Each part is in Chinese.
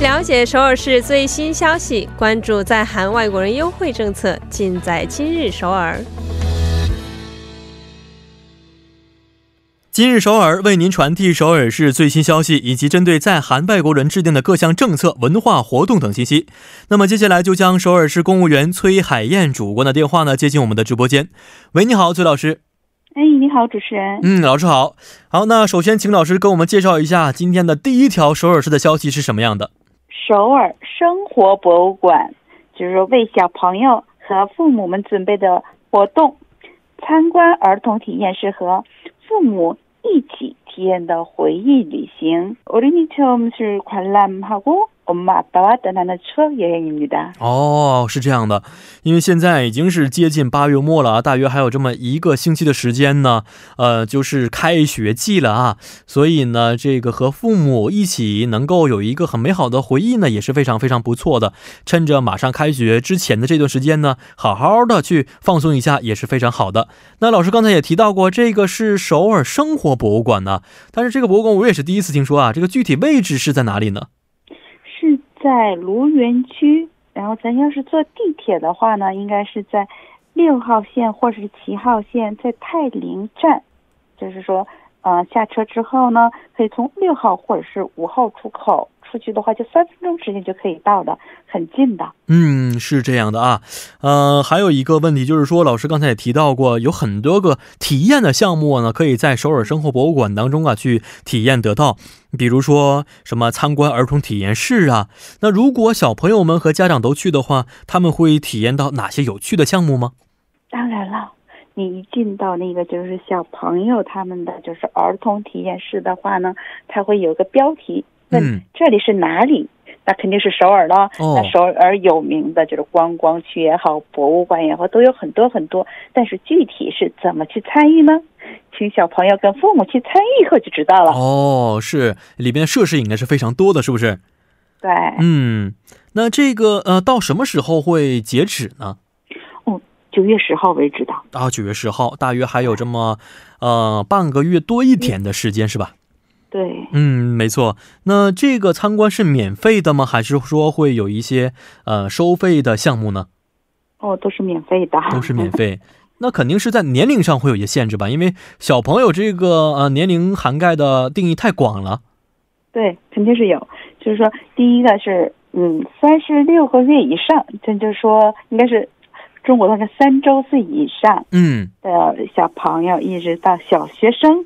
了解首尔市最新消息，关注在韩外国人优惠政策，尽在今日首尔。今日首尔为您传递首尔市最新消息，以及针对在韩外国人制定的各项政策、文化活动等信息。那么接下来就将首尔市公务员崔海燕主官的电话呢接进我们的直播间。喂，你好，崔老师。哎，你好，主持人。嗯，老师好。好，那首先请老师跟我们介绍一下今天的第一条首尔市的消息是什么样的。首尔生活博物馆就是说为小朋友和父母们准备的活动，参观儿童体验室和父母一起体验的回忆旅行。어린이체험실관람하고 엄마아빠와떠나는추억여행입니다哦，是这样的，因为现在已经是接近八月末了啊，大约还有这么一个星期的时间呢，呃，就是开学季了啊，所以呢，这个和父母一起能够有一个很美好的回忆呢，也是非常非常不错的。趁着马上开学之前的这段时间呢，好好的去放松一下也是非常好的。那老师刚才也提到过，这个是首尔生活博物馆呢，但是这个博物馆我也是第一次听说啊，这个具体位置是在哪里呢？ 在卢园区，然后咱要是坐地铁的话呢，应该是在六号线或是七号线，在泰陵站，就是说，呃，下车之后呢，可以从六号或者是五号出口出去的话，就三分钟时间就可以到的，很近的。嗯，是这样的啊，呃，还有一个问题就是说，老师刚才也提到过，有很多个体验的项目呢，可以在首尔生活博物馆当中啊去体验得到，比如说什么参观儿童体验室啊。那如果小朋友们和家长都去的话，他们会体验到哪些有趣的项目吗？当然了，你一进到那个就是小朋友他们的就是儿童体验室的话呢，它会有个标题问嗯这里是哪里。那肯定是首尔了。哦那首尔有名的就是观光区也好，博物馆也好，都有很多很多。但是具体是怎么去参与呢？请小朋友跟父母去参与以后就知道了。哦，是里边设施应该是非常多的，是不是？对，嗯，那这个呃，到什么时候会截止呢？九月十号为止的。啊，九月十号，大约还有这么呃半个月多一点的时间，是吧？对，嗯，没错。那这个参观是免费的吗？还是说会有一些呃收费的项目呢？哦，都是免费的。都是免 费。那肯定是在年龄上会有一些限制吧？因为小朋友这个呃年龄涵盖的定义太广了。对，肯定是有。就是说，第一个是嗯，三十六个月以上，这就是说应该是中国大概三周岁以上嗯，的小朋友，一直到小学生。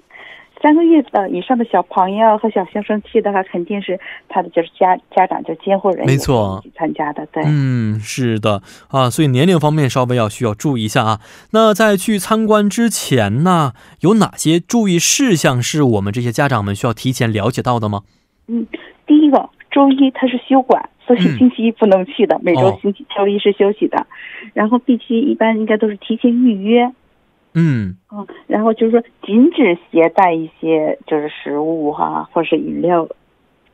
三个月的以上的小朋友和小学生去的话，肯定是他的就是家家长就监护人没错参加的，对。嗯，是的啊，所以年龄方面稍微要需要注意一下啊。那在去参观之前呢，有哪些注意事项是我们这些家长们需要提前了解到的吗？嗯，第一个周一它是休馆，所以嗯星期一不能去的，每周哦星期周一是休息的。然后必须一般应该都是提前预约，嗯，嗯，然后就是说禁止携带一些就是食物哈、或者是饮料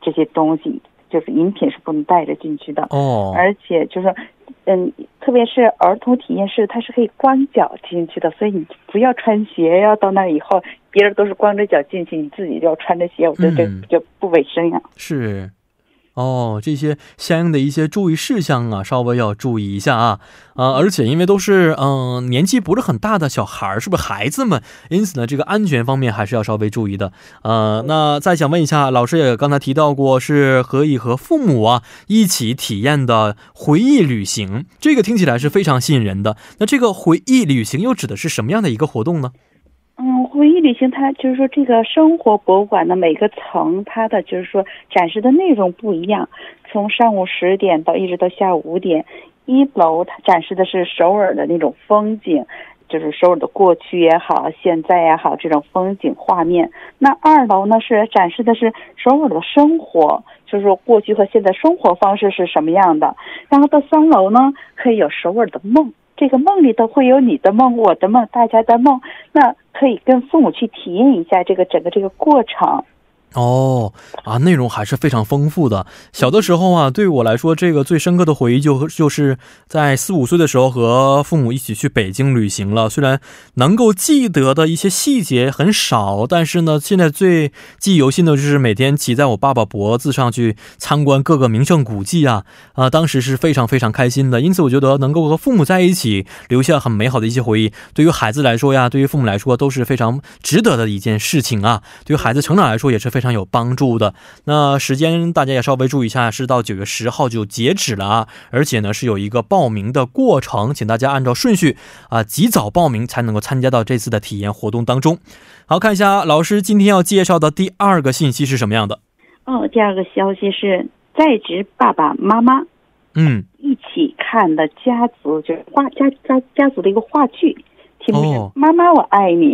这些东西，就是饮品是不能带着进去的。哦，而且就是说，嗯，特别是儿童体验室，它是可以光脚进去的，所以你不要穿鞋呀。到那以后，别人都是光着脚进去，你自己就要穿着鞋，我觉得这嗯就不卫生呀。是。哦，这些相应的一些注意事项啊，稍微要注意一下啊啊！而且因为都是嗯、年纪不是很大的小孩儿，是不是孩子们？因此呢，这个安全方面还是要稍微注意的。呃，那再想问一下，老师也刚才提到过，是可以和父母啊一起体验的回忆旅行，这个听起来是非常吸引人的。那这个回忆旅行又指的是什么样的一个活动呢？文艺旅行它就是说，这个生活博物馆的每个层，它的就是说展示的内容不一样。从上午十点到一直到下午五点，一楼它展示的是首尔的那种风景，就是首尔的过去也好，现在也好，这种风景画面。那二楼呢是展示的是首尔的生活，就是说过去和现在生活方式是什么样的。然后到三楼呢，可以有首尔的梦。这个梦里头会有你的梦、我的梦、大家的梦，那可以跟父母去体验一下这个整个这个过程。哦啊，内容还是非常丰富的。小的时候啊，对我来说，这个最深刻的回忆就就是在四五岁的时候和父母一起去北京旅行了。虽然能够记得的一些细节很少，但是呢，现在最记忆犹新的就是每天骑在我爸爸脖子上去参观各个名胜古迹啊啊，当时是非常非常开心的。因此，我觉得能够和父母在一起，留下很美好的一些回忆，对于孩子来说呀，对于父母来说都是非常值得的一件事情啊。对于孩子成长来说也是非常有帮助的。那时间大家也稍微注意一下，是到九月十号就截止了啊，而且呢是有一个报名的过程，请大家按照顺序啊及早报名才能够参加到这次的体验活动当中。好看一下老师今天要介绍的第二个信息是什么样的？哦，第二个消息是在职爸爸妈妈嗯，一起看的家族，就是话家家家族的一个话剧，题目是哦《妈妈我爱你》。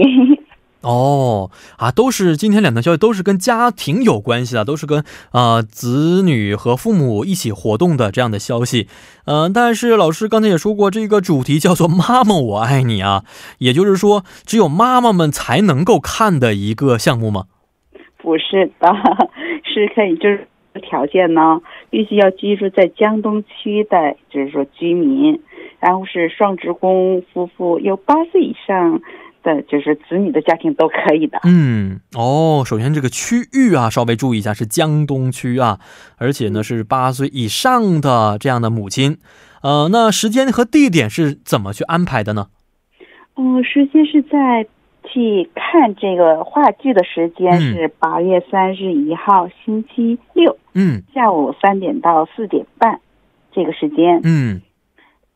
哦啊，都是今天两条消息都是跟家庭有关系的，都是跟呃子女和父母一起活动的这样的消息。嗯、但是老师刚才也说过，这个主题叫做“妈妈我爱你”啊，也就是说，只有妈妈们才能够看的一个项目吗？不是的，是可以就是条件呢，必须要居住在江东区的，就是说居民，然后是双职工夫妇，有八岁以上的就是子女的家庭都可以的。嗯，哦，首先这个区域啊，稍微注意一下，是江东区啊，而且呢是八岁以上的这样的母亲。呃，那时间和地点是怎么去安排的呢？嗯，时间是在去看这个话剧的时间嗯是八月三十一号星期六嗯下午三点到四点半这个时间。嗯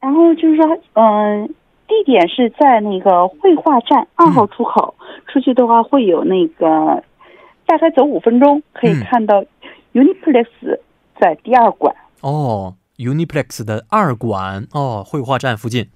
然后就是说，嗯、地点是在那个绘画站二号出口，出去的话会有那个大概走五分钟可以嗯看到 Uniplex 在第二馆。哦，Uniplex 的二馆哦，绘画站附近。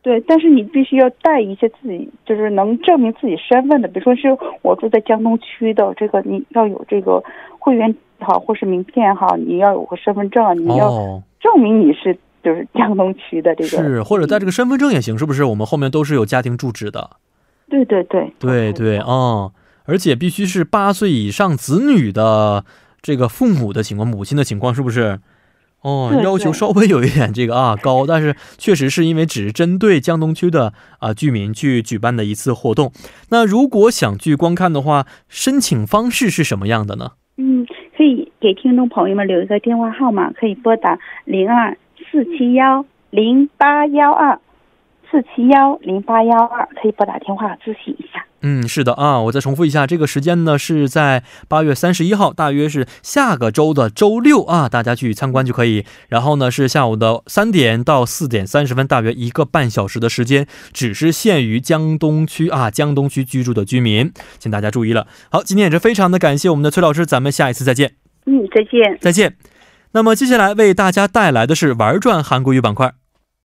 对，但是你必须要带一些自己就是能证明自己身份的，比如说是我住在江东区的，这个你要有这个会员也好，或是名片也好，你要有个身份证，你要哦，证明你是就是江东区的这个。是，或者带这个身份证也行，是不是？我们后面都是有家庭住址的。对对对对对，嗯，而且必须是八岁以上子女的这个父母的情况，母亲的情况，是不是？哦，要求稍微有一点这个啊高，但是确实是因为只是针对江东区的啊居民去举办的一次活动。那如果想去观看的话，申请方式是什么样的呢？嗯，可以给听众朋友们留一个电话号码，可以拨打零二四七幺零八幺二四七幺零八幺二，可以拨打电话咨询一下。嗯，是的啊，我再重复一下，这个时间呢是在八月三十一号，大约是下个周的周六啊，大家去参观就可以。然后呢是下午的三点到四点三十分，大约一个半小时的时间，只是限于江东区啊，江东区居住的居民，请大家注意了。好，今天也是非常的感谢我们的崔老师，咱们下一次再见，嗯，再见。再见。那么接下来为大家带来的是玩转韩国语板块。